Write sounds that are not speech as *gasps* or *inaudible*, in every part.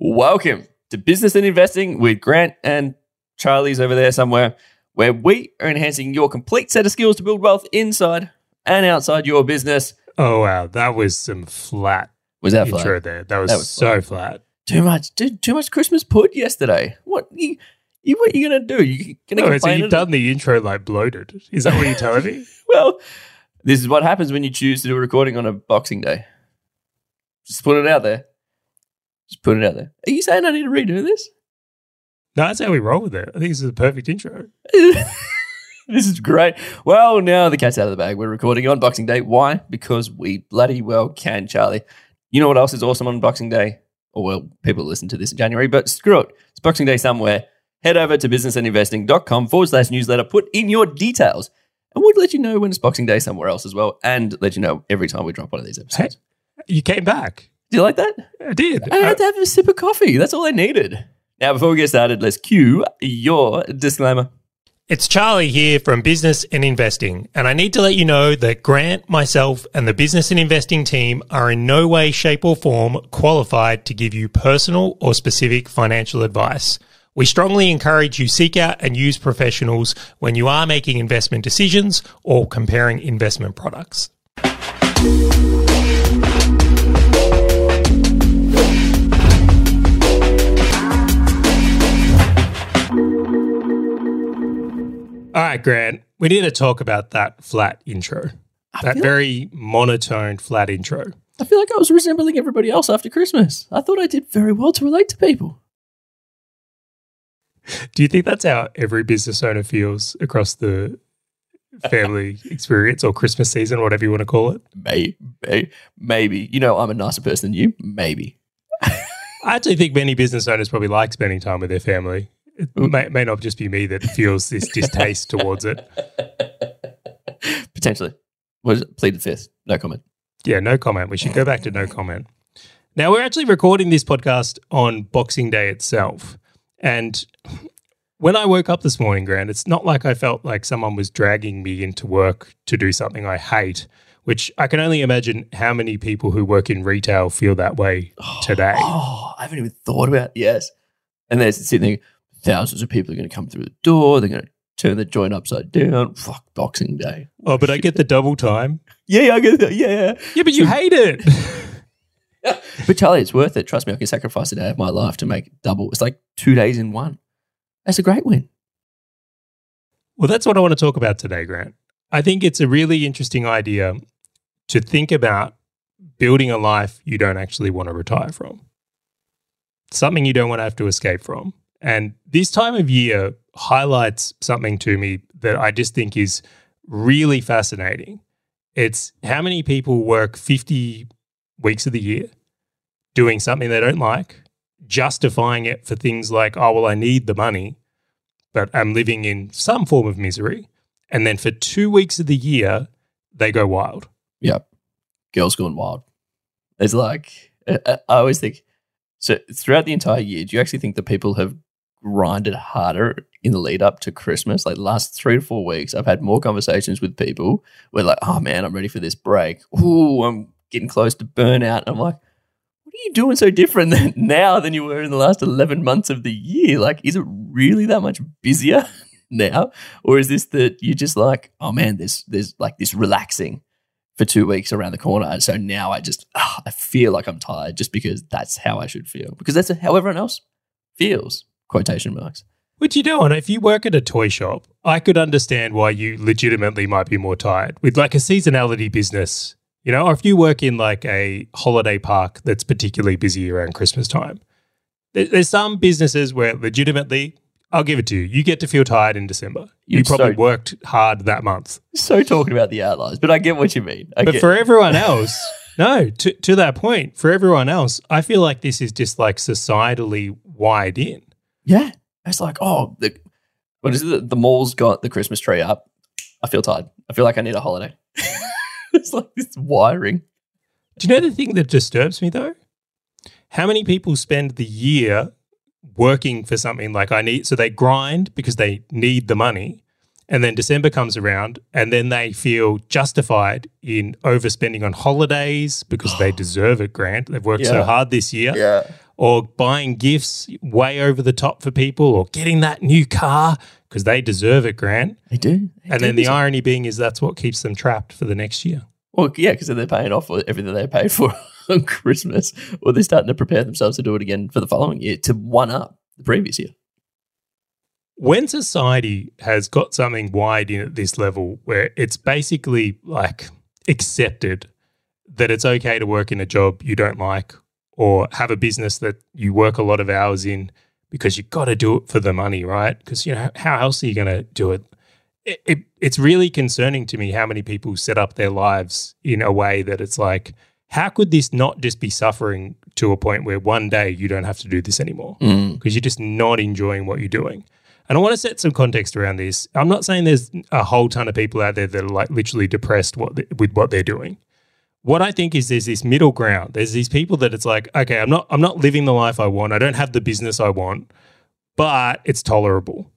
Welcome to Business and Investing with Grant and Charlie's over there somewhere, where we are enhancing your complete set of skills to build wealth inside and outside your business. Oh wow, that was some flat Was that intro fun? there. That was, That was so flat. Too much, too, too much Christmas put yesterday. What you, you what you gonna do? You gonna No, so you've done the intro like bloated. Is that what you're telling me? *laughs* well, this is what happens when you choose to do a recording on a Boxing Day. Just put it out there. Just put it out there. Are you saying I need to redo this? No, that's how we roll with it. I think this is a perfect intro. *laughs* this is great. Well, now the cat's out of the bag. We're recording on Boxing Day. Why? Because we bloody well can, Charlie. You know what else is awesome on Boxing Day? Or, well, people listen to this in January, but screw it. It's Boxing Day somewhere. Head over to businessandinvesting.com forward slash newsletter, put in your details, and we'll let you know when it's Boxing Day somewhere else as well, and let you know every time we drop one of these episodes. You came back. Do you like that? I did. I had to have a sip of coffee. That's all I needed. Now, before we get started, let's cue your disclaimer. It's Charlie here from Business and Investing, and I need to let you know that Grant, myself, and the Business and Investing team are in no way, shape, or form qualified to give you personal or specific financial advice. We strongly encourage you seek out and use professionals when you are making investment decisions or comparing investment products. All right, Grant, we need to talk about that flat intro. That feel- very monotone flat intro. I feel like I was resembling everybody else after Christmas. I thought I did very well to relate to people. Do you think that's how every business owner feels across the family *laughs* experience or Christmas season, whatever you want to call it? Maybe, maybe. You know, I'm a nicer person than you. Maybe. *laughs* I actually think many business owners probably like spending time with their family. It may, may not just be me that feels this *laughs* distaste towards it. Potentially. What is it? Pleaded fifth. No comment. Yeah, no comment. We should go back to no comment. Now, we're actually recording this podcast on Boxing Day itself. And when I woke up this morning, Grant, it's not like I felt like someone was dragging me into work to do something I hate, which I can only imagine how many people who work in retail feel that way *gasps* today. Oh, I haven't even thought about it. Yes. And there's sitting there, thousands of people are going to come through the door. They're going to turn the joint upside down. Fuck, Boxing Day. Oh, but I get the double time. Yeah, I get that. Yeah. Yeah, but you hate it. *laughs* But Charlie, it's worth it. Trust me, I can sacrifice a day of my life to make double. It's like two days in one. That's a great win. Well, that's what I want to talk about today, Grant. I think it's a really interesting idea to think about building a life you don't actually want to retire from, something you don't want to have to escape from. And this time of year highlights something to me that I just think is really fascinating. It's how many people work 50 weeks of the year doing something they don't like, justifying it for things like, oh, well, I need the money but I'm living in some form of misery. And then for two weeks of the year, they go wild. Yep. Girls going wild. It's like, I always think, so throughout the entire year, do you actually think that people have grinded harder in the lead up to Christmas? Like last three to four weeks, I've had more conversations with people where like, oh man, I'm ready for this break. Ooh, I'm getting close to burnout. And I'm like, what are you doing so different than *laughs* now than you were in the last 11 months of the year? Like, is it really that much busier *laughs* now? Or is this that you're just like, oh man, there's, there's like this relaxing for two weeks around the corner. And so now I just, ah, I feel like I'm tired just because that's how I should feel. Because that's how everyone else feels, quotation marks. Which you don't. If you work at a toy shop, I could understand why you legitimately might be more tired. With like a seasonality business, you know, or if you work in like a holiday park that's particularly busy around Christmas time. There's some businesses where legitimately, I'll give it to you, you get to feel tired in December. You You're probably so- worked hard that month. So talking about the outliers, but I get what you mean. I but for everyone *laughs* else, no, to, to that point, for everyone else, I feel like this is just like societally wired in. Yeah, it's like, oh, the, what is it? The mall's got the Christmas tree up. I feel tired. I feel like I need a holiday. *laughs* it's like this wiring. Do you know the thing that disturbs me though? How many people spend the year working for something like I need, so they grind because they need the money. And then December comes around and then they feel justified in overspending on holidays because they *gasps* deserve it, Grant. They've worked so hard this year. Yeah. Or buying gifts way over the top for people or getting that new car because they deserve it, Grant. They do. They And do then the irony being is that's what keeps them trapped for the next year. Well, yeah, because they're paying off everything they paid for *laughs* on Christmas, or they're starting to prepare themselves to do it again for the following year to one up the previous year. when society has got something wide in at this level where it's basically like accepted that it's okay to work in a job you don't like or have a business that you work a lot of hours in because you've got to do it for the money, right? Because you know how else are you going to do it? It, it? It's really concerning to me how many people set up their lives in a way that it's like, how could this not just be suffering to a point where one day you don't have to do this anymore? Mm. because you're just not enjoying what you're doing. And I want to set some context around this. I'm not saying there's a whole ton of people out there that are like literally depressed what they, with what they're doing. What I think is there's this middle ground. There's these people that it's like, okay, I'm not I'm not living the life I want. I don't have the business I want, but it's tolerable.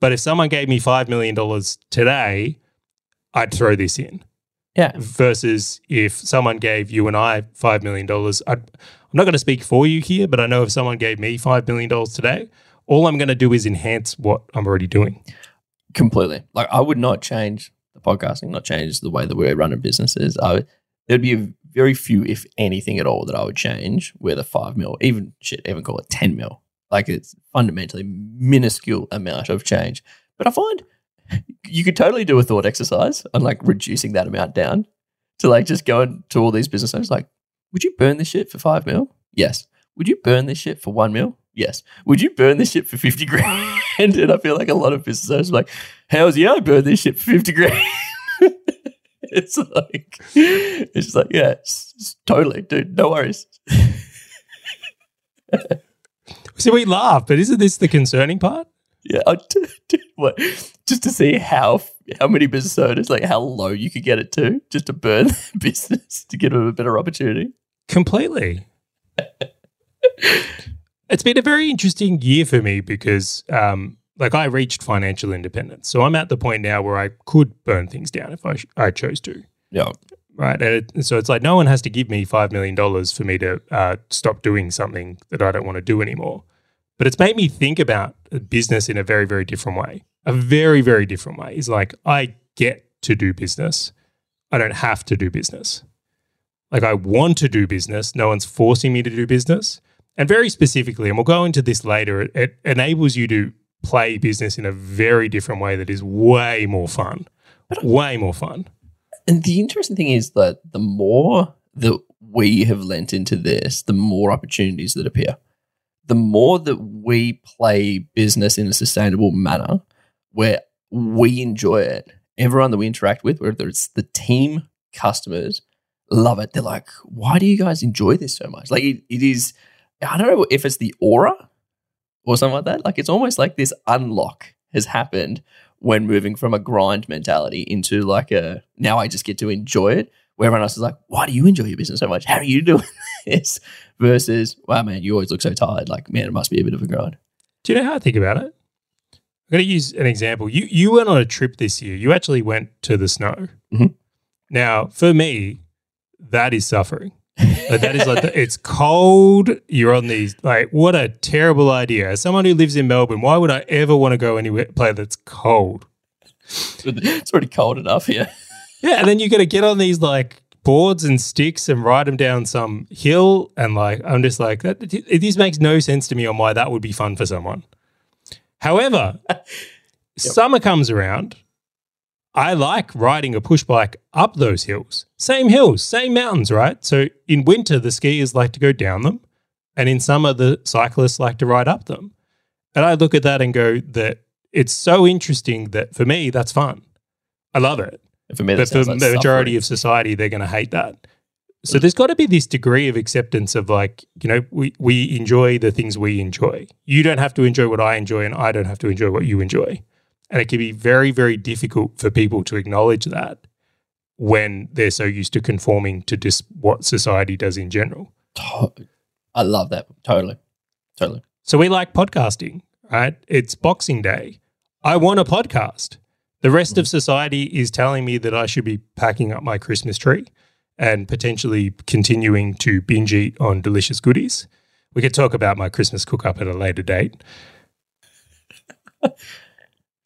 But if someone gave me 5 million dollars today, I'd throw this in Yeah. versus if someone gave you and I $5 million. I'd, I'm not going to speak for you here, but I know if someone gave me $5 million today, all I'm going to do is enhance what I'm already doing. completely. Like I would not change the podcasting, not change the way that we're running businesses. I there'd be very few, if anything at all, that I would change. Where the five mil, even shit, even call it ten mil, like it's fundamentally minuscule amount of change. But I find you could totally do a thought exercise on like reducing that amount down to like just going to all these business owners like, would you burn this shit for five mil? Yes. Would you burn this shit for one mil? Yes. Would you burn this shit for 50 grand? *laughs* And I feel like a lot of business owners are like, how's yeah, I burn this shit for 50 grand. *laughs* it's like, it's just like, yeah, s- s- totally, dude, no worries. *laughs* See, we laugh, but isn't this the concerning part? Yeah, I what, just to see how how many business owners, like how low you could get it to, just to burn business to give them a better opportunity. Completely. It's been a very interesting year for me because, um, like, I reached financial independence. So I'm at the point now where I could burn things down if I, sh- I chose to. Yeah, right? And it, so it's like no one has to give me five million dollars for me to uh, stop doing something that I don't want to do anymore. But it's made me think about business in a very, very different way. A very, very different way. Is like I get to do business. I don't have to do business. Like I want to do business. No one's forcing me to do business. And very specifically, and we'll go into this later, it, it enables you to play business in a very different way that is way more fun. Way more fun. and the interesting thing is that the more that we have lent into this, the more opportunities that appear. The more that we play business in a sustainable manner, where we enjoy it, everyone that we interact with, whether it's the team, customers, love it. They're like, why do you guys enjoy this so much? Like, it, it is, I don't know if it's the aura or something like that. Like, it's almost like this unlock has happened when moving from a grind mentality into like a now I just get to enjoy it. Where everyone else is like, why do you enjoy your business so much? How are you *laughs* doing this? Versus, wow, man, you always look so tired. Like, man, it must be a bit of a grind. Do you know how I think about it? I'm going to use an example. You you went on a trip this year. You actually went to the snow. Mhm. Now, for me, that is suffering. Like, that is like the, it's cold. You're on these like what a terrible idea. As someone who lives in Melbourne, why would I ever want to go anywhere play that's cold? it's already cold enough here. Yeah, and then you got to get on these like boards and sticks and ride them down some hill, and like I'm just like that. It, this makes no sense to me on why that would be fun for someone. However, *laughs* summer comes around. I like riding a push bike up those hills. Same hills, same mountains, right? So in winter, the skiers like to go down them, and in summer, the cyclists like to ride up them. And I look at that and go that it's so interesting that for me, that's fun. I love it And for me, but for like the majority suffering. of society, they're going to hate that. So there's got to be this degree of acceptance of like, you know, we, we enjoy the things we enjoy. You don't have to enjoy what I enjoy, and I don't have to enjoy what you enjoy. And it can be very, very difficult for people to acknowledge that when they're so used to conforming to just what society does in general. I love that. Totally. Totally. So we like podcasting, right? It's Boxing Day. I want a podcast. The rest of mm. society is telling me that I should be packing up my Christmas tree and potentially continuing to binge eat on delicious goodies. We could talk about my Christmas cook up at a later date. *laughs*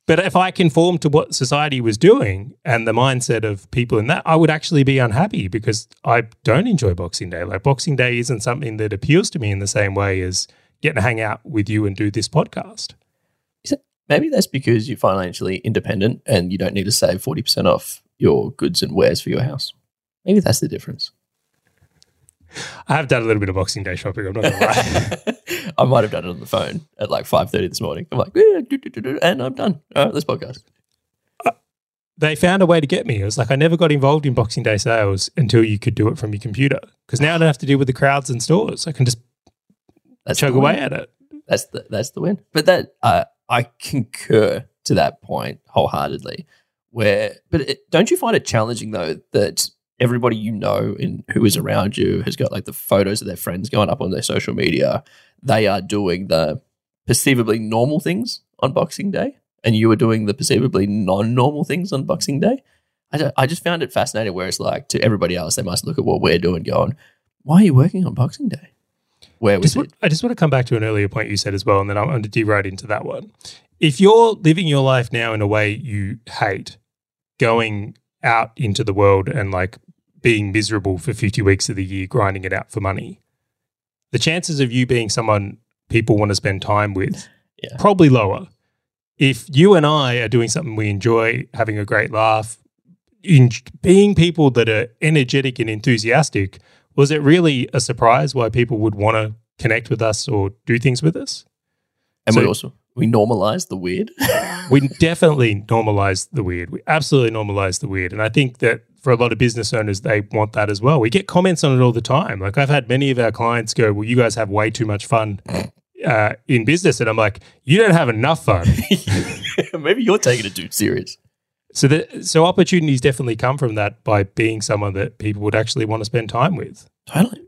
but if I conform to what society was doing and the mindset of people in that, I would actually be unhappy because I don't enjoy Boxing Day. Like Boxing Day isn't something that appeals to me in the same way as getting to hang out with you and do this podcast. Maybe that's because you're financially independent and you don't need to save 40% off your goods and wares for your house. Maybe that's the difference. *laughs* I have done a little bit of Boxing Day shopping. I'm not gonna lie. *laughs* I might have done it on the phone at like 5.30 this morning. I'm like, yeah, do, do, do, and I'm done. All right, let's podcast. they found a way to get me. It was like I never got involved in Boxing Day sales until you could do it from your computer. Because now I don't have to deal with the crowds and stores. I can just That's chug away at it. That's the that's the win. But that uh, I concur to that point wholeheartedly. Where, but it, don't you find it challenging though that everybody you know and who is around you has got like the photos of their friends going up on their social media? They are doing the perceivably normal things on Boxing Day, and you are doing the perceivably non-normal things on Boxing Day. I, I just found it fascinating. Where it's like to everybody else, they must look at what we're doing, going, "Why are you working on Boxing Day?" Where was Just it? want, I just want to come back to an earlier point you said as well, and then I'm going to dig right into that one. If you're living your life now in a way you hate, going out into the world and like being miserable for 50 weeks of the year, grinding it out for money, the chances of you being someone people want to spend time with *laughs* Yeah. probably lower. If you and I are doing something we enjoy, having a great laugh, in being people that are energetic and enthusiastic, was it really a surprise why people would want to connect with us or do things with us? And we also we normalize the weird. *laughs* We definitely normalize the weird. We absolutely normalize the weird. And I think that for a lot of business owners, they want that as well. We get comments on it all the time. Like I've had many of our clients go, Well, you guys have way too much fun uh, in business. And I'm like, You don't have enough fun. *laughs* Maybe you're taking it too serious. So the, so opportunities definitely come from that by being someone that people would actually want to spend time with. Totally.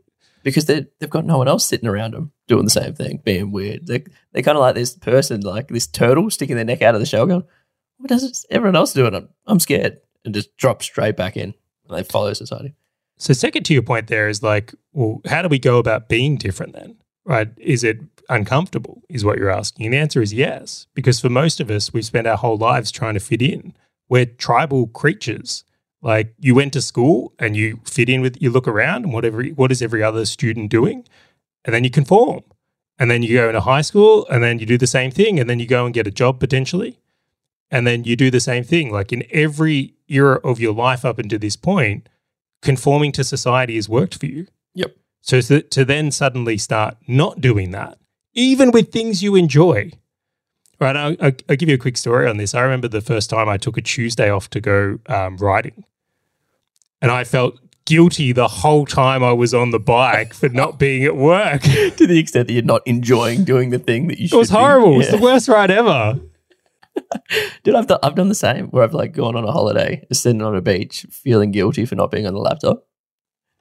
Because they they've got no one else sitting around them doing the same thing, being weird. They they're kind of like this person, like this turtle sticking their neck out of the shell, going, "What does everyone else do?" And I'm, I'm scared, and just drop straight back in. And they follow society. So second to your point there is like, well, how do we go about being different then? Right? Is it uncomfortable? Is what you're asking. And the answer is yes. Because for most of us, we've spent our whole lives trying to fit in. We're tribal creatures. Like you went to school and you fit in with you look around and whatever what is every other student doing? And then you conform. And then you go into high school and then you do the same thing. And then you go and get a job potentially. And then you do the same thing. Like in every era of your life up until this point, conforming to society has worked for you. Yep. So to, to then suddenly start not doing that, even with things you enjoy. Right. I'll, I'll, I'll give you a quick story on this. I remember the first time I took a Tuesday off to go um, riding, and I felt guilty the whole time I was on the bike for not being at work. *laughs* To the extent that you're not enjoying doing the thing that you should. was be. horrible. It was the worst ride ever. *laughs* Dude, I've done, I've done the same. Where I've like gone on a holiday, sitting on a beach, feeling guilty for not being on the laptop.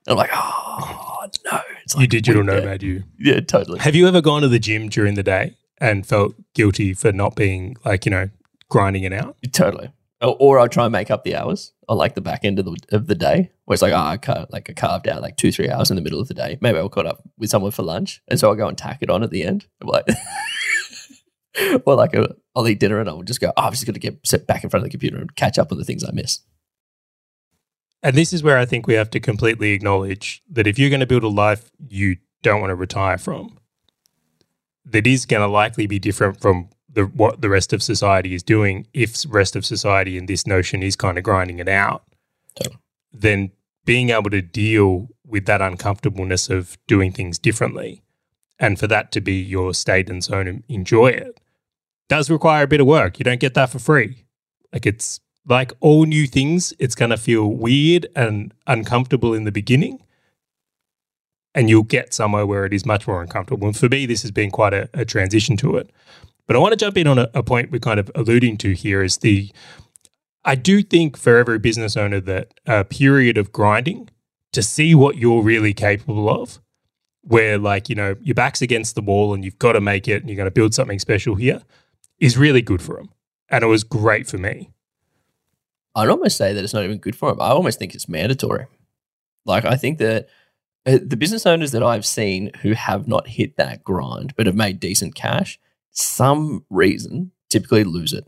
And I'm like, oh no, it's like you digital nomad, you. Yeah, totally. Have you ever gone to the gym during the day and felt guilty for not being like, you know, grinding it out? Totally. Or, or I'll try and make up the hours on like the back end of the of the day, where it's like, oh, I car- like I carved out like two, three hours in the middle of the day. Maybe I'll caught up with someone for lunch, and so I'll go and tack it on at the end. I'm *laughs* like, or like *laughs* I'll eat dinner and I'll just go, oh, I'm just going to get sit back in front of the computer and catch up on the things I missed. And this is where I think we have to completely acknowledge that if you're going to build a life you don't want to retire from, that is going to likely be different from the what the rest of society is doing. If rest of society and this notion is kind of grinding it out, Totally. then being able to deal with that uncomfortableness of doing things differently, and for that to be your state and zone and enjoy it, does require a bit of work. You don't get that for free. Like it's like all new things, it's going to feel weird and uncomfortable in the beginning. And you'll get somewhere where it is much more uncomfortable. And for me, this has been quite a, a transition to it. But I want to jump in on a, a point we're kind of alluding to here is the I do think for every business owner that a period of grinding to see what you're really capable of, where like, you know, your back's against the wall and you've got to make it and you're going to build something special here, is really good for them. And it was great for me. I'd almost say that it's not even good for them. I almost think it's mandatory. Like I think that uh, the business owners that I've seen who have not hit that grind but have made decent cash, some reason typically lose it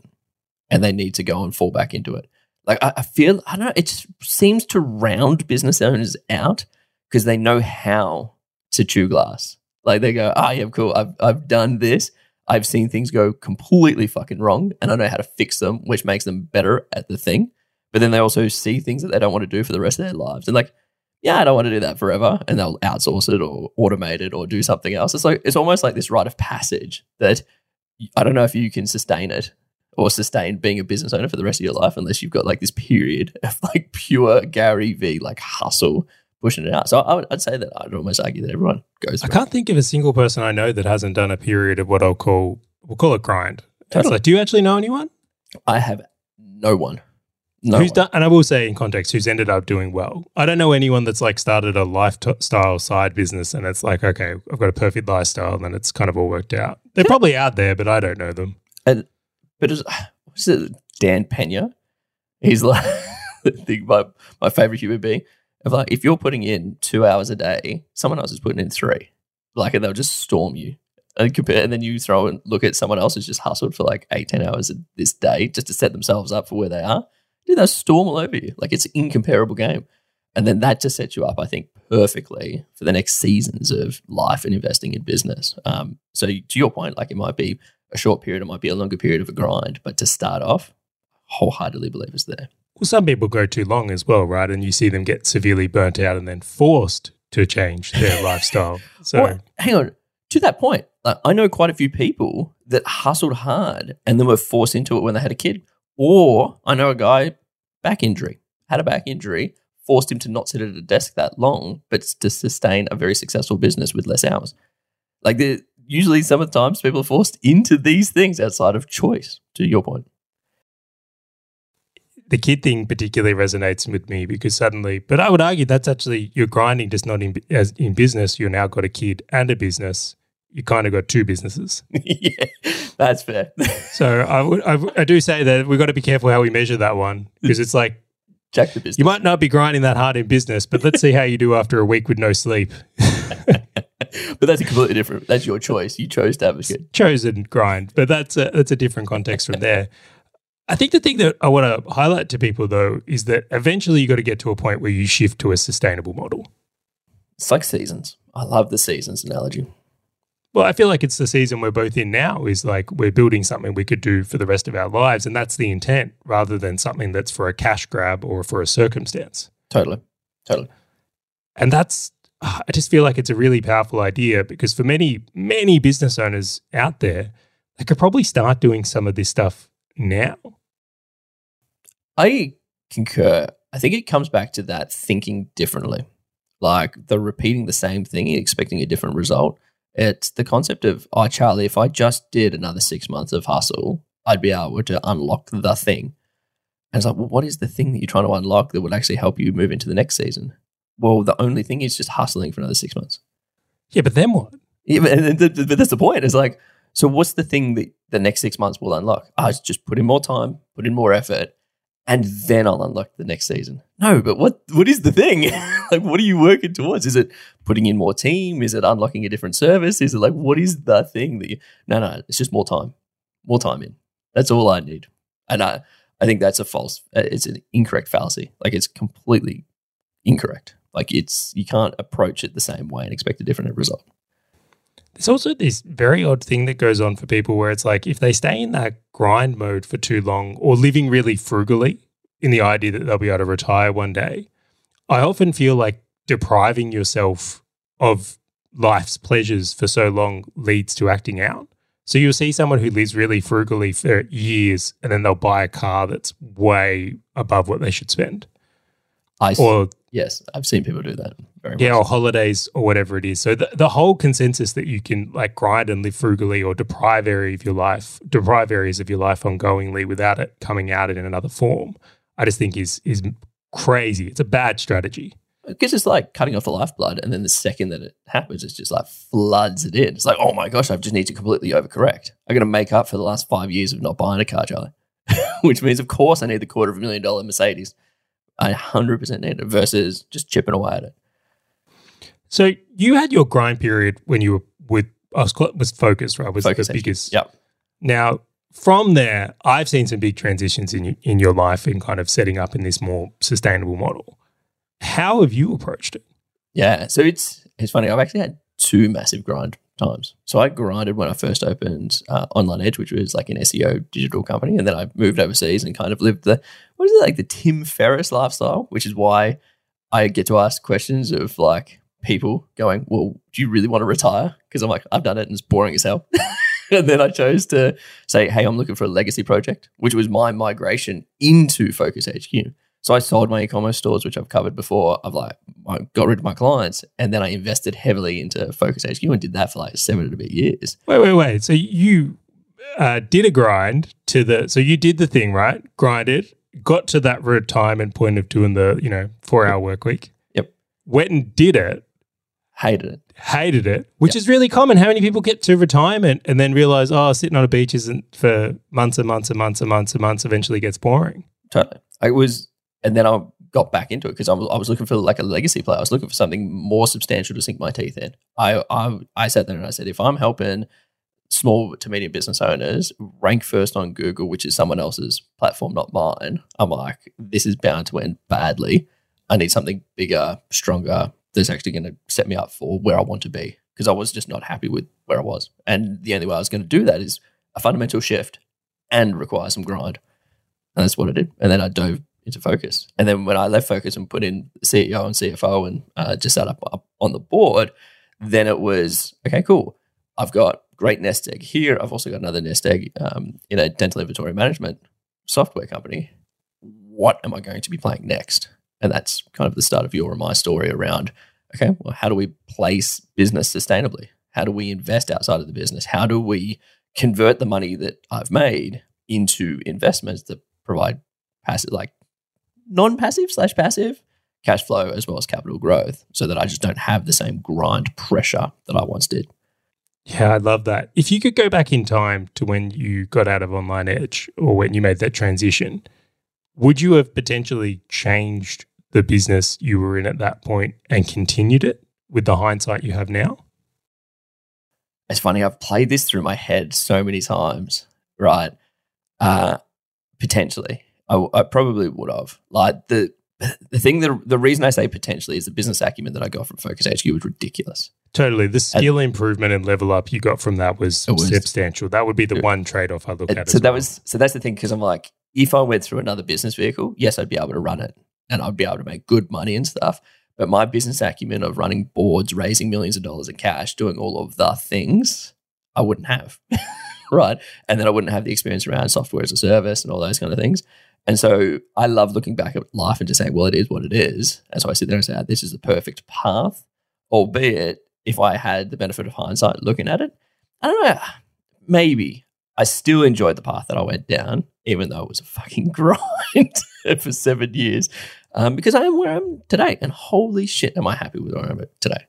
and they need to go and fall back into it. Like I, I feel, I don't know, it just seems to round business owners out because they know how to chew glass. Like they go, oh yeah, cool. I've I've done this. I've seen things go completely fucking wrong, and I know how to fix them, which makes them better at the thing. But then they also see things that they don't want to do for the rest of their lives, and like, yeah, I don't want to do that forever, and they'll outsource it or automate it or do something else. It's like it's almost like this rite of passage that I don't know if you can sustain it or sustain being a business owner for the rest of your life unless you've got like this period *laughs* of like pure Gary V like hustle pushing it out. So I would, I'd say that I'd almost argue that everyone goes. I can't think of a single person I know that hasn't done a period of what I'll call we'll call it grind. Totally. Like, do you actually know anyone? I have no one. No who's one. done, and I will say in context, who's ended up doing well. I don't know anyone that's like started a lifestyle side business and it's like, okay, I've got a perfect lifestyle, and then it's kind of all worked out. They're probably out there, but I don't know them. And but it's, what's it? Dan Pena. He's like, *laughs* I think my my favorite human being of like if you're putting in two hours a day, someone else is putting in three. Like and they'll just storm you. And compare and then you throw and look at someone else who's just hustled for like eight, ten hours this day just to set themselves up for where they are. Dude, they'll storm all over you. Like it's an incomparable game. And then that just sets you up, I think, perfectly for the next seasons of life and investing in business. Um, so to your point, like it might be a short period, it might be a longer period of a grind, but to start off, wholeheartedly believe it's there. Well, some people go too long as well, right? And you see them get severely burnt out and then forced to change their *laughs* lifestyle. So, well, hang on. To that point, like, I know quite a few people that hustled hard and then were forced into it when they had a kid. Or I know a guy, back injury, had a back injury, forced him to not sit at a desk that long, but to sustain a very successful business with less hours. Like, usually, some of the times people are forced into these things outside of choice, to your point the kid thing particularly resonates with me because suddenly, but I would argue that's actually you're grinding just not in as in business. You're now got a kid and a business. You kind of got two businesses. *laughs* yeah, that's fair. *laughs* so I would I, I do say that we've got to be careful how we measure that one mm. because it's like check the business. You might not be grinding that hard in business, but let's see how you do after a week with no sleep. *laughs* but that's a completely different. That's your choice. You chose to have a kid. Chosen grind, but that's a that's a different context from there. I think the thing that I want to highlight to people though is that eventually you got to get to a point where you shift to a sustainable model. It's like seasons. I love the seasons analogy. Well, I feel like it's the season we're both in now is like we're building something we could do for the rest of our lives. And that's the intent rather than something that's for a cash grab or for a circumstance. Totally. Totally. And that's, ah, I just feel like it's a really powerful idea because for many, many business owners out there, they could probably start doing some of this stuff now. I concur. I think it comes back to that thinking differently, like the repeating the same thing and expecting a different result. It's the concept of, oh, Charlie, if I just did another six months of hustle, I'd be able to unlock hmm. the thing. And it's like, well, what is the thing that you're trying to unlock that would actually help you move into the next season? Well, the only thing is just hustling for another six months. Yeah, but then what? Yeah, but, but that's the point. It's like, so what's the thing that the next six months will unlock? Ah, I oh, just put in more time, put in more effort, and then I'll unlock the next season. No, but what what is the thing? *laughs* like what are you working towards? Is it putting in more team? Is it unlocking a different service? Is it like what is the thing that you No, no, it's just more time. More time in. That's all I need. And I I think that's a false uh, it's an incorrect fallacy. Like it's completely incorrect. Like it's you can't approach it the same way and expect a different result. There's also this very odd thing that goes on for people where it's like if they stay in that grind mode for too long or living really frugally in the idea that they'll be able to retire one day, I often feel like depriving yourself of life's pleasures for so long leads to acting out. So you'll see someone who lives really frugally for years and then they'll buy a car that's way above what they should spend. I or yes, I've seen people do that. Yeah, much. or holidays or whatever it is. So the, the whole consensus that you can like grind and live frugally or deprive area of your life, deprive areas of your life ongoingly without it coming out in another form, I just think is is crazy. It's a bad strategy. Because it's like cutting off the lifeblood, and then the second that it happens, it's just like floods it in. It's like, oh my gosh, I just need to completely overcorrect. I'm going to make up for the last five years of not buying a car, Charlie. *laughs* Which means, of course, I need the quarter of a million dollar Mercedes. I 100% need it versus just chipping away at it. So you had your grind period when you were with us was focused, right? Was Focus the biggest. Yep. Now, from there, I've seen some big transitions in in your life in kind of setting up in this more sustainable model. How have you approached it? Yeah. So it's it's funny. I've actually had two massive grind times. So I grinded when I first opened uh, Online Edge, which was like an SEO digital company, and then I moved overseas and kind of lived the what is it like the Tim Ferriss lifestyle, which is why I get to ask questions of like people going, "Well, do you really want to retire?" Because I'm like, I've done it and it's boring as hell. *laughs* and then I chose to say, "Hey, I'm looking for a legacy project," which was my migration into Focus HQ. So I sold my e-commerce stores, which I've covered before. I've like I got rid of my clients, and then I invested heavily into Focus HQ and did that for like seven and a bit years. Wait, wait, wait. So you uh, did a grind to the. So you did the thing, right? Grinded, got to that retirement point of doing the you know four hour work week. Yep. Went and did it. Hated it. Hated it, which is really common. How many people get to retirement and then realize, oh, sitting on a beach isn't for months and months and months and months and months. Eventually, gets boring. Totally. It was, and then I got back into it because I was, I was looking for like a legacy play. I was looking for something more substantial to sink my teeth in. I, I, I sat there and I said, if I'm helping small to medium business owners rank first on Google, which is someone else's platform, not mine, I'm like, this is bound to end badly. I need something bigger, stronger, that's actually going to set me up for where I want to be because I was just not happy with where I was. And the only way I was going to do that is a fundamental shift and require some grind. And that's what I did. And then I dove into Focus. And then when I left Focus and put in CEO and CFO and uh, just sat up, up on the board, then it was okay, cool. I've got great nest egg here. I've also got another nest egg um, in a dental inventory management software company. What am I going to be playing next? And that's kind of the start of your and my story around okay, well, how do we place business sustainably? How do we invest outside of the business? How do we convert the money that I've made into investments that provide passive, like non passive slash passive cash flow as well as capital growth so that I just don't have the same grind pressure that I once did? Yeah, I love that. If you could go back in time to when you got out of Online Edge or when you made that transition, would you have potentially changed the business you were in at that point and continued it with the hindsight you have now? It's funny, I've played this through my head so many times, right? Uh, potentially. I, I probably would have. Like the the thing that the reason I say potentially is the business acumen that I got from Focus HQ was ridiculous. Totally. The skill improvement and level up you got from that was, was- substantial. That would be the It- one trade off I look at. so that well. was so that's the thing because I'm like, if I went through another business vehicle, yes, I'd be able to run it and I'd be able to make good money and stuff. But my business acumen of running boards, raising millions of dollars in cash, doing all of the things, I wouldn't have. *laughs* right. And then I wouldn't have the experience around software as a service and all those kind of things. And so I love looking back at life and just saying, well, it is what it is. And so I sit there and say, "Ah, this is the perfect path, albeit if I had the benefit of hindsight looking at it, I don't know, maybe I still enjoyed the path that I went down, even though it was a fucking *laughs* grind for seven years, um, because I am where I'm today. And holy shit, am I happy with where I'm at today?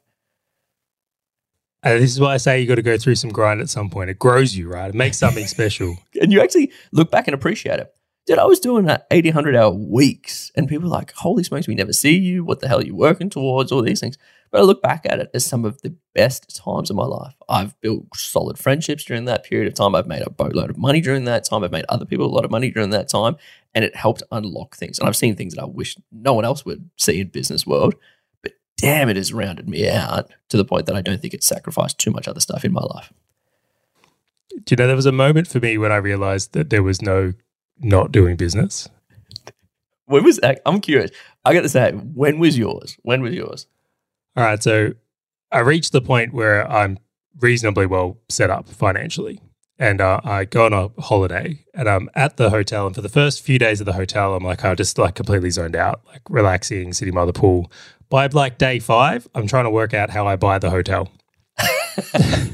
And this is why I say you got to go through some grind at some point. It grows you, right? It makes something *laughs* special. And you actually look back and appreciate it. Dude, I was doing that 80, 100 hour weeks, and people are like, holy smokes, we never see you. What the hell are you working towards? All these things. But I look back at it as some of the best times of my life. I've built solid friendships during that period of time. I've made a boatload of money during that time. I've made other people a lot of money during that time. And it helped unlock things. And I've seen things that I wish no one else would see in business world. Damn, it has rounded me out to the point that I don't think it's sacrificed too much other stuff in my life. Do you know, there was a moment for me when I realized that there was no not doing business. When was that? I'm curious. I got to say, when was yours? When was yours? All right. So I reached the point where I'm reasonably well set up financially. And uh, I go on a holiday and I'm at the hotel. And for the first few days of the hotel, I'm like, I'm just like completely zoned out, like relaxing, sitting by the pool. By like day five, I'm trying to work out how I buy the hotel. *laughs*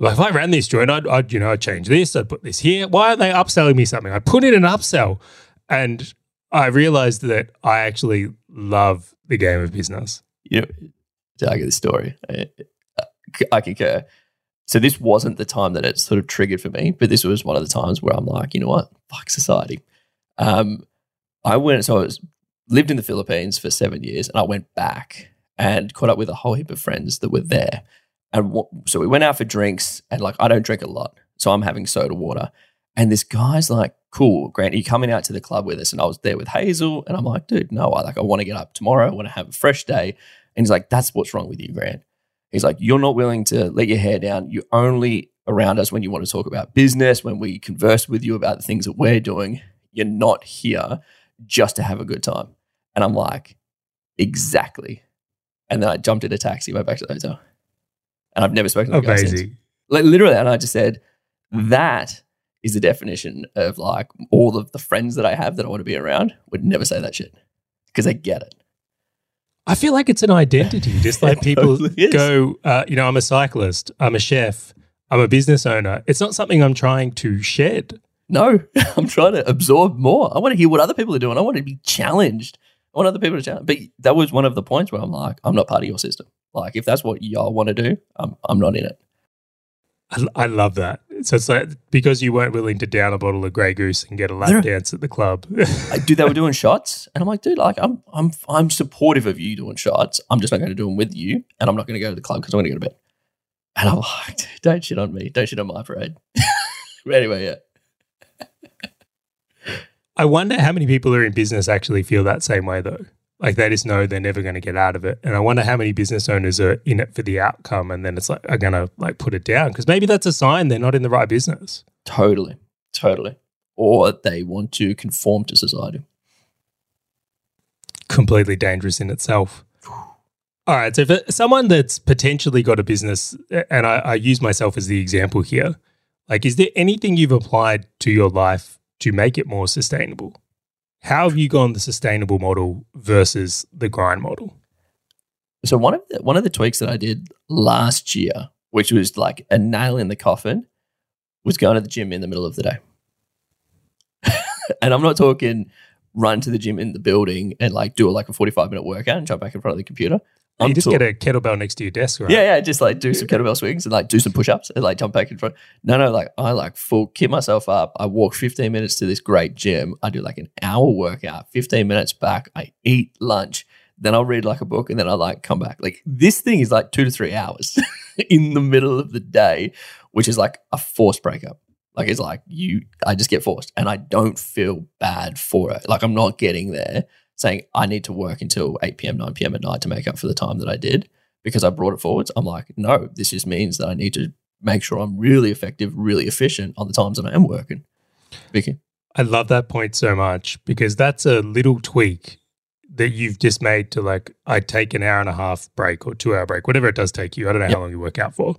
Like, if I ran this joint, I'd, I'd, you know, I'd change this, I'd put this here. Why aren't they upselling me something? I put in an upsell. And I realized that I actually love the game of business. Know, I get the story. I, I concur. So this wasn't the time that it sort of triggered for me, but this was one of the times where I'm like, you know what, fuck society. Um, I went. So I was lived in the Philippines for seven years, and I went back and caught up with a whole heap of friends that were there. And w- so we went out for drinks, and like I don't drink a lot, so I'm having soda water. And this guy's like, "Cool, Grant, are you coming out to the club with us?" And I was there with Hazel, and I'm like, "Dude, no, I like I want to get up tomorrow. I want to have a fresh day." And he's like, "That's what's wrong with you, Grant." He's like, "You're not willing to let your hair down. You're only around us when you want to talk about business, when we converse with you about the things that we're doing. You're not here just to have a good time." And I'm like, "Exactly." And then I jumped in a taxi, went back to the hotel, and I've never spoken to the guy since. Like literally and i just said that is the definition of like all of the friends that i have that i want to be around would never say that shit because they get it. I feel like it's an identity, *laughs* just like people totally go, uh, you know, I'm a cyclist, I'm a chef, I'm a business owner. It's not something I'm trying to shed. no *laughs* i'm trying to absorb more. I want to hear what other people are doing. I want to be challenged want other people to challenge but that was one of the points where i'm like i'm not part of your system like if that's what y'all want to do i'm, I'm not in it I, I love that. So it's like because you weren't willing to down a bottle of Grey Goose and get a lap dance at the club. I, dude, they were doing shots, and I'm like, dude, like, I'm, I'm, I'm supportive of you doing shots. I'm just not going to do them with you, and I'm not going to go to the club because I'm going to go to bed. And I'm like, *laughs* don't shit on me, don't shit on my parade. *laughs* anyway, yeah, I wonder how many people who are in business actually feel that same way though. Like they just know they're never going to get out of it. And I wonder how many business owners are in it for the outcome and then it's like are going to like put it down because maybe that's a sign they're not in the right business. totally, totally. Or they want to conform to society. Completely dangerous in itself. All right, so for someone that's potentially got a business, and I, I use myself as the example here, like, is there anything you've applied to your life to make it more sustainable? How have you gone the sustainable model versus the grind model? So one of the, one of the tweaks that I did last year, which was like a nail in the coffin, was going to the gym in the middle of the day. *laughs* and I'm not talking run to the gym in the building and like do like a 45 minute workout and jump back in front of the computer. I'm you just get a kettlebell next to your desk, right? yeah, yeah, just like do some kettlebell swings and like do some push ups and like jump back in front. No, no, like I like full kit myself up. I walk 15 minutes to this great gym. I do like an hour workout, 15 minutes back. I eat lunch. Then I'll read like a book and then I like come back. Like this thing is like two to three hours *laughs* in the middle of the day, which is like a forced breakup. Like it's like you, I just get forced and I don't feel bad for it. Like I'm not getting there saying I need to work until 8 p.m., 9 p.m. at night to make up for the time that I did because I brought it forwards. I'm like, no, this just means that I need to make sure I'm really effective, really efficient on the times that I am working. Vicky. I love that point so much because that's a little tweak that you've just made to like, I take an hour and a half break or two hour break, whatever it does take you. I don't know Yep. how long you work out for.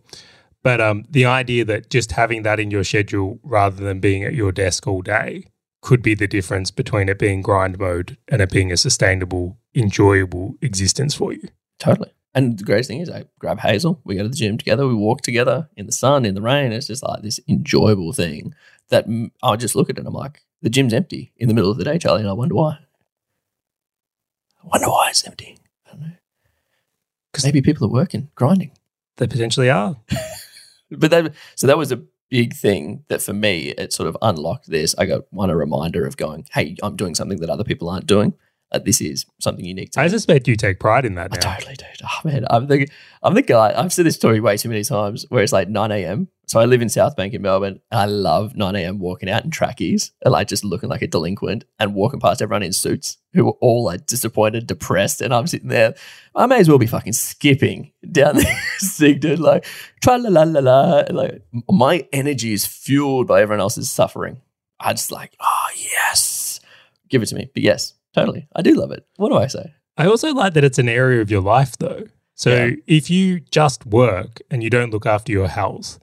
But um, the idea that just having that in your schedule rather than being at your desk all day could be the difference between it being grind mode and it being a sustainable, enjoyable existence for you. Totally. And the greatest thing is I grab Hazel, we go to the gym together, we walk together in the sun, in the rain. It's just like this enjoyable thing that I just look at it and I'm like, the gym's empty in the middle of the day, Charlie, and I wonder why. I wonder why it's empty. I don't know. Because maybe people are working, grinding. They potentially are. *laughs* but that so that was a big thing that for me it sort of unlocked this. I got one a reminder of going, hey, I'm doing something that other people aren't doing. This is something unique to I suspect you take pride in that Now. I totally do. *laughs* Oh man, I'm the I'm the guy. I've said this story way too many times. Where it's like 9 a.m. So I live in South Bank in Melbourne. And I love 9 a.m. walking out in trackies and like just looking like a delinquent and walking past everyone in suits who were all like disappointed, depressed, and I'm sitting there. I may as well be fucking skipping down *laughs* the street, dude. Like tra la la la la. Like my energy is fueled by everyone else's suffering. I just like, oh yes, give it to me. But yes, totally, I do love it. What do I say? I also like that it's an area of your life, though. So Yeah. if you just work and you don't look after your health,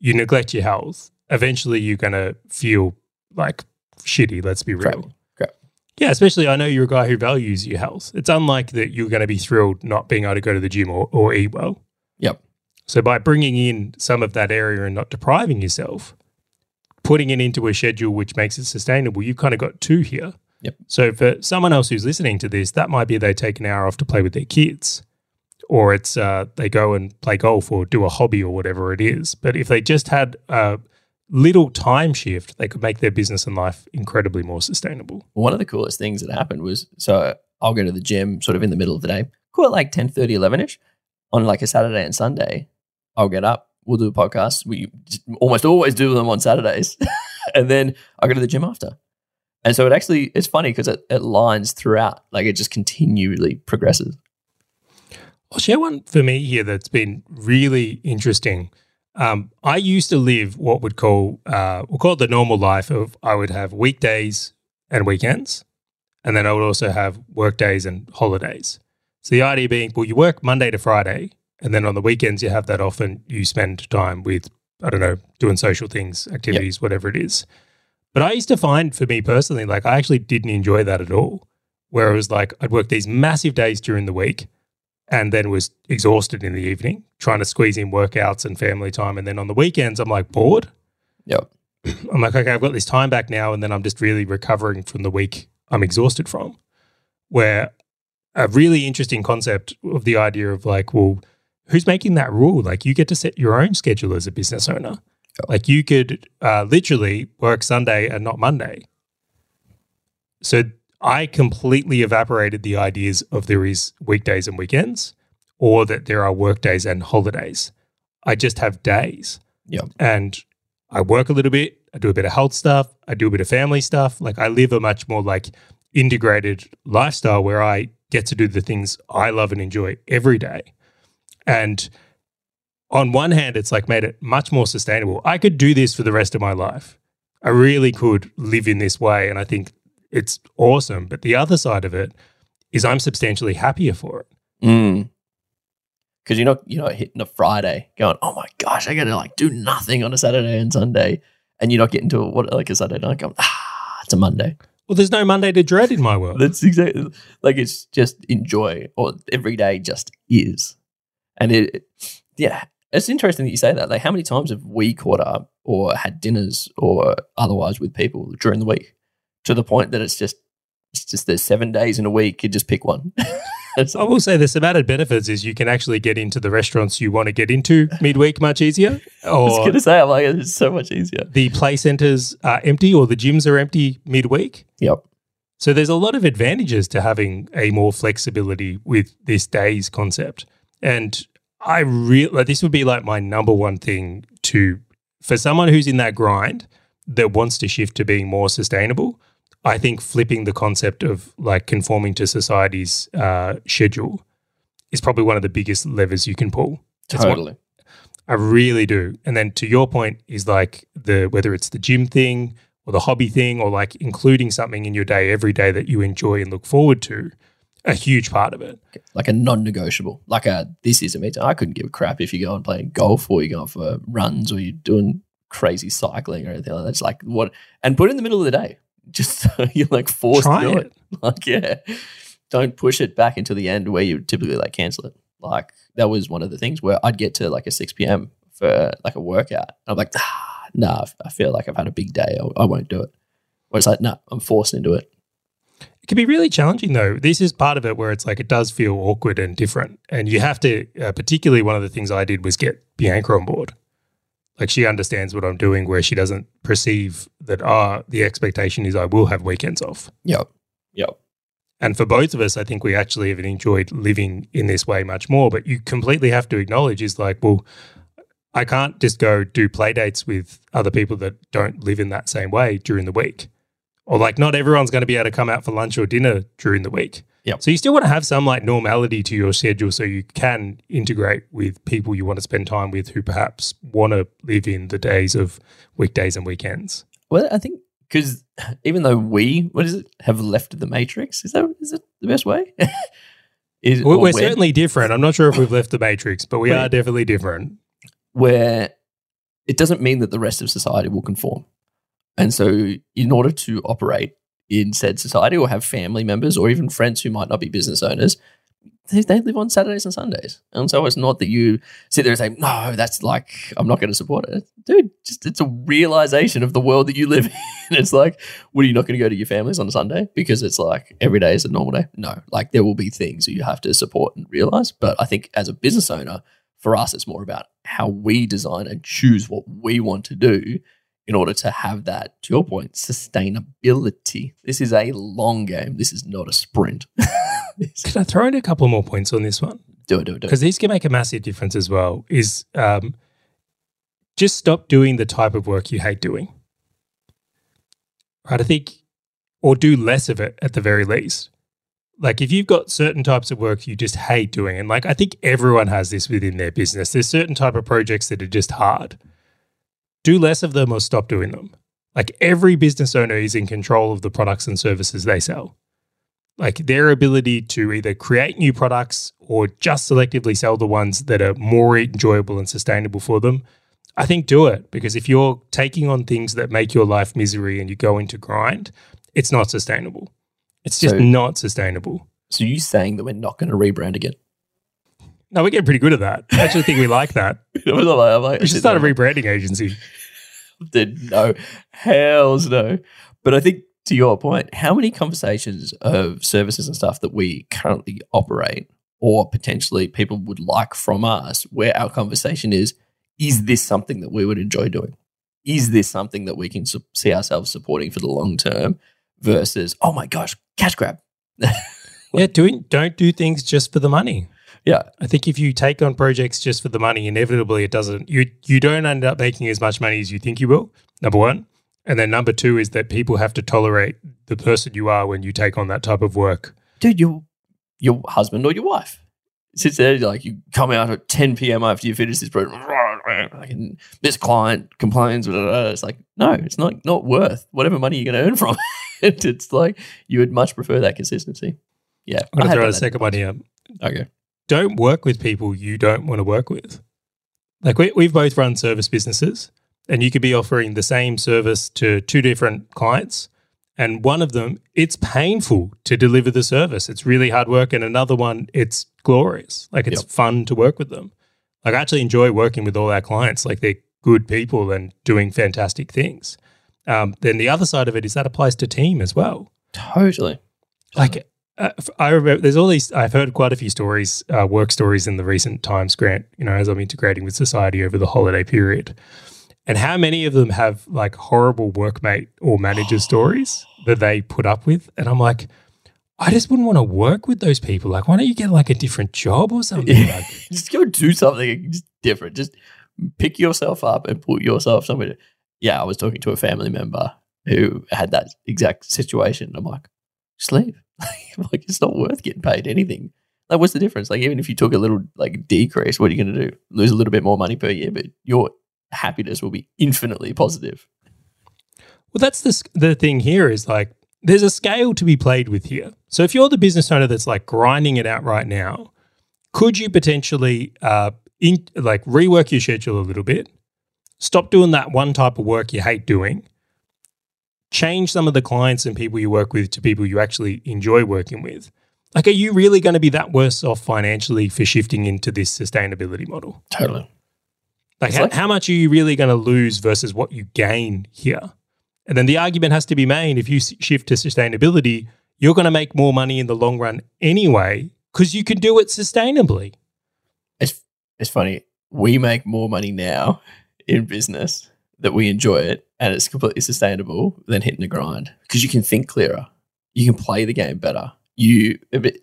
you neglect your health, eventually you're going to feel like shitty, let's be real. Crap. Crap. Yeah, especially I know you're a guy who values your health. It's unlike that you're going to be thrilled not being able to go to the gym or, or eat well. Yep. So by bringing in some of that area and not depriving yourself, putting it into a schedule which makes it sustainable, you've kind of got two here. Yep. So for someone else who's listening to this, that might be they take an hour off to play with their kids, or it's uh, they go and play golf or do a hobby or whatever it is. But if they just had a little time shift, they could make their business and life incredibly more sustainable. one of the coolest things that happened was so I'll go to the gym sort of in the middle of the day, call it like 10, 30, 11 ish. On like a Saturday and Sunday, I'll get up, we'll do a podcast. We almost always do them on Saturdays. *laughs* and then I go to the gym after. And so it actually, it's funny because it, it lines throughout, like it just continually progresses. I'll share one for me here that's been really interesting. Um, I used to live what would call uh, we'll call it the normal life of I would have weekdays and weekends, and then I would also have work days and holidays. So the idea being, well, you work Monday to Friday, and then on the weekends you have that off and you spend time with I don't know doing social things, activities, yep. whatever it is. But I used to find for me personally, like I actually didn't enjoy that at all. Where it was like I'd work these massive days during the week and then was exhausted in the evening trying to squeeze in workouts and family time. And then on the weekends, I'm like bored. Yep. *clears throat* I'm like, okay, I've got this time back now. And then I'm just really recovering from the week I'm exhausted from. Where a really interesting concept of the idea of like, well, who's making that rule? Like, you get to set your own schedule as a business owner. Yep. Like, you could uh, literally work Sunday and not Monday. So I completely evaporated the ideas of there is weekdays and weekends or that there are work days and holidays. I just have days. Yeah. And I work a little bit, I do a bit of health stuff, I do a bit of family stuff. Like I live a much more like integrated lifestyle where I get to do the things I love and enjoy every day. And on one hand, it's like made it much more sustainable. I could do this for the rest of my life. I really could live in this way. And I think it's awesome. But the other side of it is I'm substantially happier for it. Mm. Cause you're not you're not hitting a Friday going, oh my gosh, I gotta like do nothing on a Saturday and Sunday. And you're not getting to a, what like a Saturday night going, ah, it's a Monday. Well, there's no Monday to dread in my world. That's exactly like it's just enjoy or every day just is. And it yeah, it's interesting that you say that. Like how many times have we caught up or had dinners or otherwise with people during the week? to the point that it's just it's just there's seven days in a week. You just pick one. *laughs* I will say there's some added benefits is you can actually get into the restaurants you want to get into midweek much easier. Or *laughs* I was going to say, I'm like, it's so much easier. The play centers are empty or the gyms are empty midweek. Yep. So there's a lot of advantages to having a more flexibility with this days concept. And I really, like, this would be like my number one thing to, for someone who's in that grind that wants to shift to being more sustainable, I think flipping the concept of like conforming to society's uh, schedule is probably one of the biggest levers you can pull. totally. I really do. And then to your point is like the whether it's the gym thing or the hobby thing or like including something in your day every day that you enjoy and look forward to, a huge part of it. Like a non-negotiable. Like a this is a meeting. I couldn't give a crap if you go and play golf or you go for runs or you're doing crazy cycling or anything like that. It's like what and put it in the middle of the day *laughs* just you're like forced Try to do it. it. *laughs* Like, yeah, don't push it back into the end where you typically like cancel it. Like that was one of the things where I'd get to like a 6 p.m. for like a workout. I'm like, ah, nah, I feel like I've had a big day. I, I won't do it. Where it's like, no, nah, I'm forced into it. It can be really challenging though. This is part of it where it's like it does feel awkward and different. And you have to, uh, particularly one of the things I did was get Bianca on board. Like she understands what I'm doing, where she doesn't perceive that, ah, oh, the expectation is I will have weekends off. Yep. Yep. And for both of us, I think we actually have enjoyed living in this way much more. But you completely have to acknowledge is like, well, I can't just go do play dates with other people that don't live in that same way during the week. Or like not everyone's going to be able to come out for lunch or dinner during the week. Yep. So you still want to have some like normality to your schedule so you can integrate with people you want to spend time with who perhaps want to live in the days of weekdays and weekends. Well, I think because even though we, what is it, have left the matrix, is that is it the best way? *laughs* is, we're, we're certainly different. I'm not sure if we've left the matrix, but we are definitely different. Where it doesn't mean that the rest of society will conform. And so, in order to operate in said society or have family members or even friends who might not be business owners, they, live on Saturdays and Sundays. And so it's not that you sit there and say, no, that's like, I'm not going to support it. Dude, just it's a realization of the world that you live *laughs* in. it's like, what are you not going to go to your families on a Sunday? Because it's like every day is a normal day. No, like there will be things that you have to support and realize. But I think as a business owner, for us, it's more about how we design and choose what we want to do in order to have that, to your point, sustainability. This is a long game. This is not a sprint. *laughs* Can I throw in a couple more points on this one? do it, do it, do it. Because these can make a massive difference as well. Is um, just stop doing the type of work you hate doing. Right. I think, or do less of it at the very least. Like if you've got certain types of work you just hate doing, and like I think everyone has this within their business. There's certain type of projects that are just hard. Do less of them or stop doing them. Like every business owner is in control of the products and services they sell like their ability to either create new products or just selectively sell the ones that are more enjoyable and sustainable for them, I think do it because if you're taking on things that make your life misery and you go into grind, it's not sustainable. It's just So- not sustainable. So you saying that we're not going to rebrand again? No, we're getting pretty good at that. I actually think we like that. *laughs* I'm like, I'm like, We should start a rebranding agency. *laughs* Did no, hells no. But I think to your point, how many conversations of services and stuff that we currently operate, or potentially people would like from us, where our conversation is, is this something that we would enjoy doing? Is this something that we can su- see ourselves supporting for the long term? Versus, oh my gosh, cash grab. *laughs* Yeah, doing don't do things just for the money. Yeah, I think if you take on projects just for the money, inevitably it doesn't you you don't end up making as much money as you think you will. Number one. And then number two is that people have to tolerate the person you are when you take on that type of work. dude, your your husband or your wife sits there like you come out at 10 p.m. after you finish this project. And this client complains. blah, blah, blah. It's like no, it's not not worth whatever money you're going to earn from *laughs* it. It's like you would much prefer that consistency. Yeah, I'm going to throw a second one here. Okay, Don't work with people you don't want to work with. Like we, we've both run service businesses, and you could be offering the same service to two different clients. And one of them, it's painful to deliver the service. It's really hard work. And another one, it's glorious. Like it's Yep. fun to work with them. Like I actually enjoy working with all our clients. Like they're good people and doing fantastic things. Um, then the other side of it is that applies to team as well totally. like uh, I remember there's all these I've heard quite a few stories uh, work stories in the recent times grant you know as I'm integrating with society over the holiday period and how many of them have like horrible workmate or manager *gasps* stories that they put up with and I'm like I just wouldn't want to work with those people like why don't you get like a different job or something like *laughs* just go do something different. Just pick yourself up and put yourself somewhere. Yeah, I was talking to a family member who had that exact situation. I'm like, just leave. *laughs* like, it's not worth getting paid anything. Like, what's the difference? Like, even if you took a little like decrease, what are you going to do? Lose a little bit more money per year, but your happiness will be infinitely positive. Well, that's the the thing here is like there's a scale to be played with here. So if you're the business owner that's like grinding it out right now, could you potentially uh, in, like rework your schedule a little bit, stop doing that one type of work you hate doing, change some of the clients and people you work with to people you actually enjoy working with? Like, are you really going to be that worse off financially for shifting into this sustainability model? Totally. Like, how, like- how much are you really going to lose versus what you gain here? And then the argument has to be made if you s- shift to sustainability, you're going to make more money in the long run anyway because you can do it sustainably. It's it's funny. We make more money now in business that we enjoy it and it's completely sustainable than hitting the grind because you can think clearer. You can play the game better. You bit-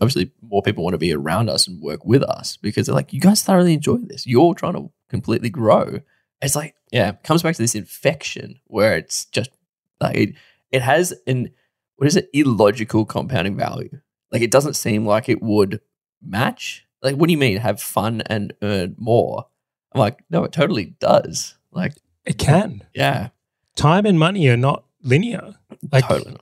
obviously more people want to be around us and work with us because they're like, you guys thoroughly enjoy this. You're trying to completely grow. It's like, yeah, it comes back to this infection where it's just like it, it has an what is it illogical compounding value. Like it doesn't seem like it would match. Like, what do you mean have fun and earn more? I'm like, no, it totally does. Like, It can. yeah, Time and money are not linear. Like totally. Not.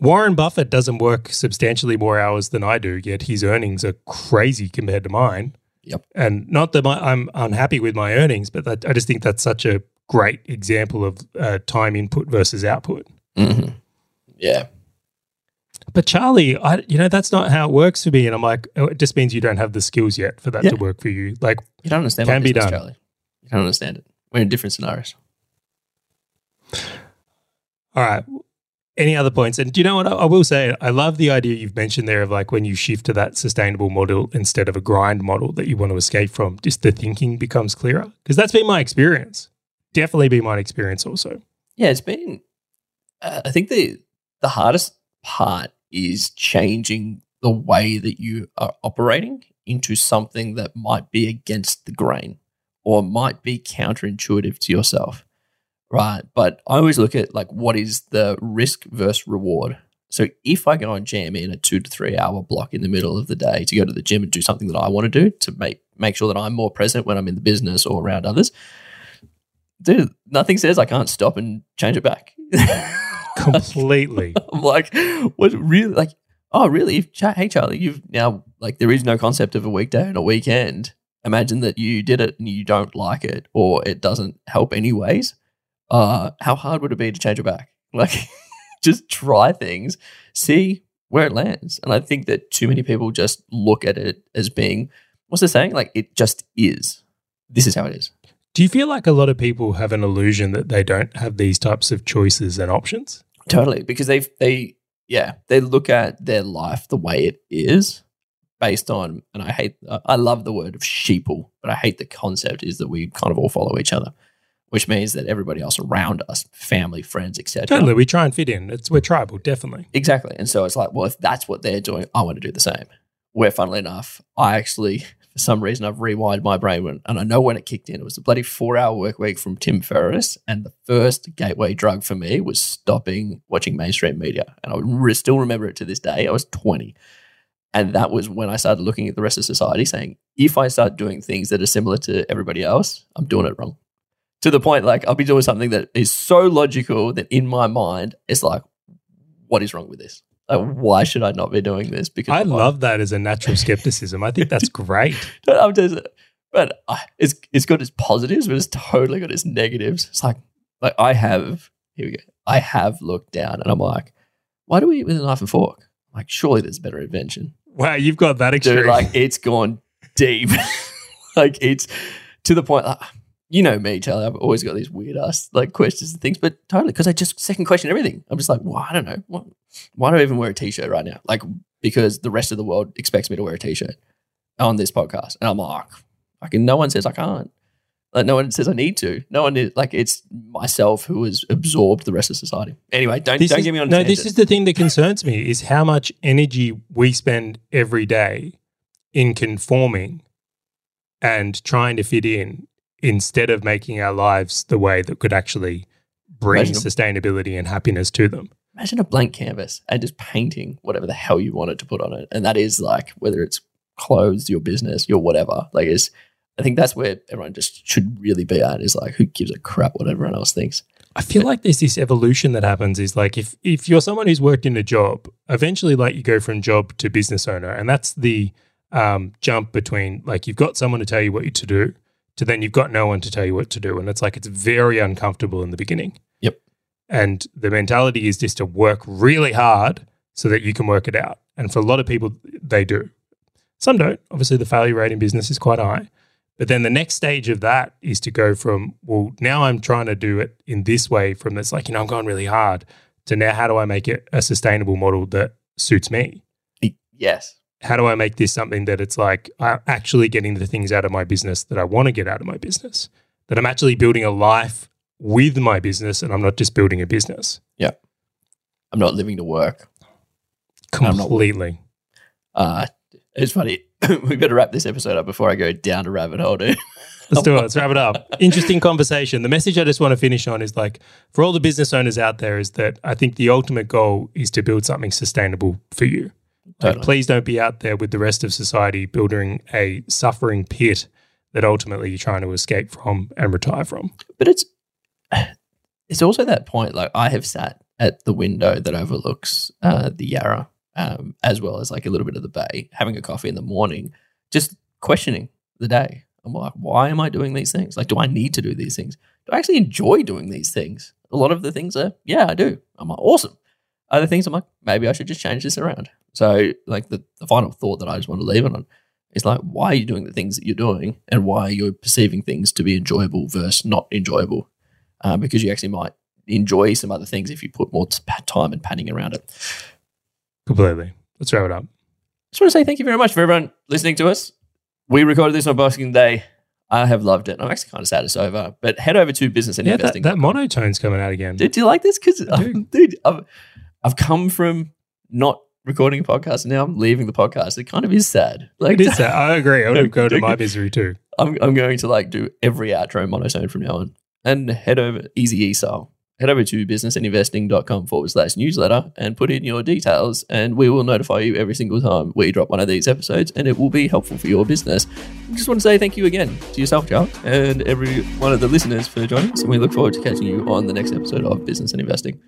Warren Buffett doesn't work substantially more hours than I do, yet his earnings are crazy compared to mine. Yep. And not that my, I'm unhappy with my earnings, but that, I just think that's such a great example of uh, time input versus output. hmm Yeah, But Charlie, I you know that's not how it works for me, and I'm like, oh, it just means you don't have the skills yet for that Yeah. to work for you. Like, you don't understand. Can be business, done. Charlie. You don't understand it. We're in different scenarios. All right, any other points? And do you know what I, will say? I love the idea you've mentioned there of like when you shift to that sustainable model instead of a grind model that you want to escape from, just the thinking becomes clearer because that's been my experience. definitely been my experience also. Yeah, it's been. Uh, I think the the hardest part is changing the way that you are operating into something that might be against the grain or might be counterintuitive to yourself. Right. But I always look at like what is the risk versus reward. So if I go and jam in a two to three hour block in the middle of the day to go to the gym and do something that I want to do to make make sure that I'm more present when I'm in the business or around others, dude, nothing says I can't stop and change it back. *laughs* Completely. *laughs* I'm like, what really like, oh really? If, hey Charlie, you've now like there is no concept of a weekday and a weekend. Imagine that you did it and you don't like it or it doesn't help anyways. Uh, how hard would it be to change it back? *laughs* Like just try things, see where it lands. And I think that too many people just look at it as being what's the saying? Like it just is. This is how it is. Do you feel like a lot of people have an illusion that they don't have these types of choices and options? Totally, because they they yeah they look at their life the way it is based on, and I hate I love the word of sheeple, but I hate the concept is that we kind of all follow each other, which means that everybody else around us, family, friends, etc. Totally, we try and fit in. It's we're tribal, definitely. Exactly, and so it's like, well, if that's what they're doing, I want to do the same. Where, funnily enough, I actually for some reason I've rewired my brain when, and I know when it kicked in. It was the bloody four hour work week from Tim Ferriss. And the first gateway drug for me was stopping watching mainstream media. And I re- still remember it to this day. I was 20. And that was when I started looking at the rest of society saying, if I start doing things that are similar to everybody else, I'm doing it wrong. To the point, like, I'll be doing something that is so logical that in my mind, it's like, what is wrong with this? Like, why should I not be doing this? Because I love that as a natural skepticism. I think that's *laughs* great. I'm just, but it's it's got its positives, but it's totally got its negatives. It's like like I have here we go. I have looked down and I'm like, why do we eat with a knife and fork? I'm like, surely there's a better invention. Wow, you've got that experience. Dude, like it's gone deep. *laughs* like it's to the point. Like, you know me, Charlie. I've always got these weird ass like questions and things, but totally because I just second question everything. I'm just like, well, I don't know. What, why do I even wear a t-shirt right now? Like because the rest of the world expects me to wear a t-shirt on this podcast, and I'm like, like no one says I can't. Like no one says I need to. No one is like it's myself who has absorbed the rest of society. Anyway, don't this don't is, get me on. No, tangent. this is the thing that concerns me: is how much energy we spend every day in conforming and trying to fit in instead of making our lives the way that could actually bring Imagine sustainability and happiness to them. Imagine a blank canvas and just painting whatever the hell you wanted to put on it. And that is like whether it's clothes, your business, your whatever. Like is I think that's where everyone just should really be at is like who gives a crap what everyone else thinks. I feel like there's this evolution that happens is like if if you're someone who's worked in a job, eventually like you go from job to business owner. And that's the um, jump between like you've got someone to tell you what you to do to then you've got no one to tell you what to do. And it's like it's very uncomfortable in the beginning. Yep. And the mentality is just to work really hard so that you can work it out. And for a lot of people, they do. Some don't. Obviously, the failure rate in business is quite high. But then the next stage of that is to go from, well, now I'm trying to do it in this way, from this, like, you know, I'm going really hard, to now how do I make it a sustainable model that suits me? Yes how do I make this something that it's like I'm actually getting the things out of my business that I want to get out of my business, that I'm actually building a life with my business and I'm not just building a business. Yeah. I'm not living to work. Completely. Uh, it's funny. *laughs* we better wrap this episode up before I go down a rabbit hole, dude. Let's do it. Let's wrap it up. Interesting conversation. The message I just want to finish on is like for all the business owners out there is that I think the ultimate goal is to build something sustainable for you. Totally. please don't be out there with the rest of society building a suffering pit that ultimately you're trying to escape from and retire from. But it's it's also that point. Like I have sat at the window that overlooks uh, the Yarra, um, as well as like a little bit of the bay, having a coffee in the morning, just questioning the day. I'm like, why am I doing these things? Like, do I need to do these things? Do I actually enjoy doing these things? A lot of the things are, yeah, I do. I'm like, awesome. Other things, I'm like, maybe I should just change this around. So, like the, the final thought that I just want to leave it on is like, why are you doing the things that you're doing, and why are you're perceiving things to be enjoyable versus not enjoyable? Uh, because you actually might enjoy some other things if you put more time and panning around it. Completely. Let's wrap it up. Just want to say thank you very much for everyone listening to us. We recorded this on Boxing Day. I have loved it. I'm actually kind of sad it's over, but head over to business and Yeah, that, investing. that monotone's coming out again. Did you like this? Because, do. *laughs* dude, I've, I've come from not recording a podcast and now I'm leaving the podcast. It kind of is sad. Like, it is that. I agree. I would *laughs* go to my misery too. I'm, I'm going to like do every outro monotone from now on and head over easy e style. Head over to businessandinvesting.com forward slash newsletter and put in your details, and we will notify you every single time we drop one of these episodes, and it will be helpful for your business. I just want to say thank you again to yourself, Charles, and every one of the listeners for joining us, and we look forward to catching you on the next episode of Business and Investing.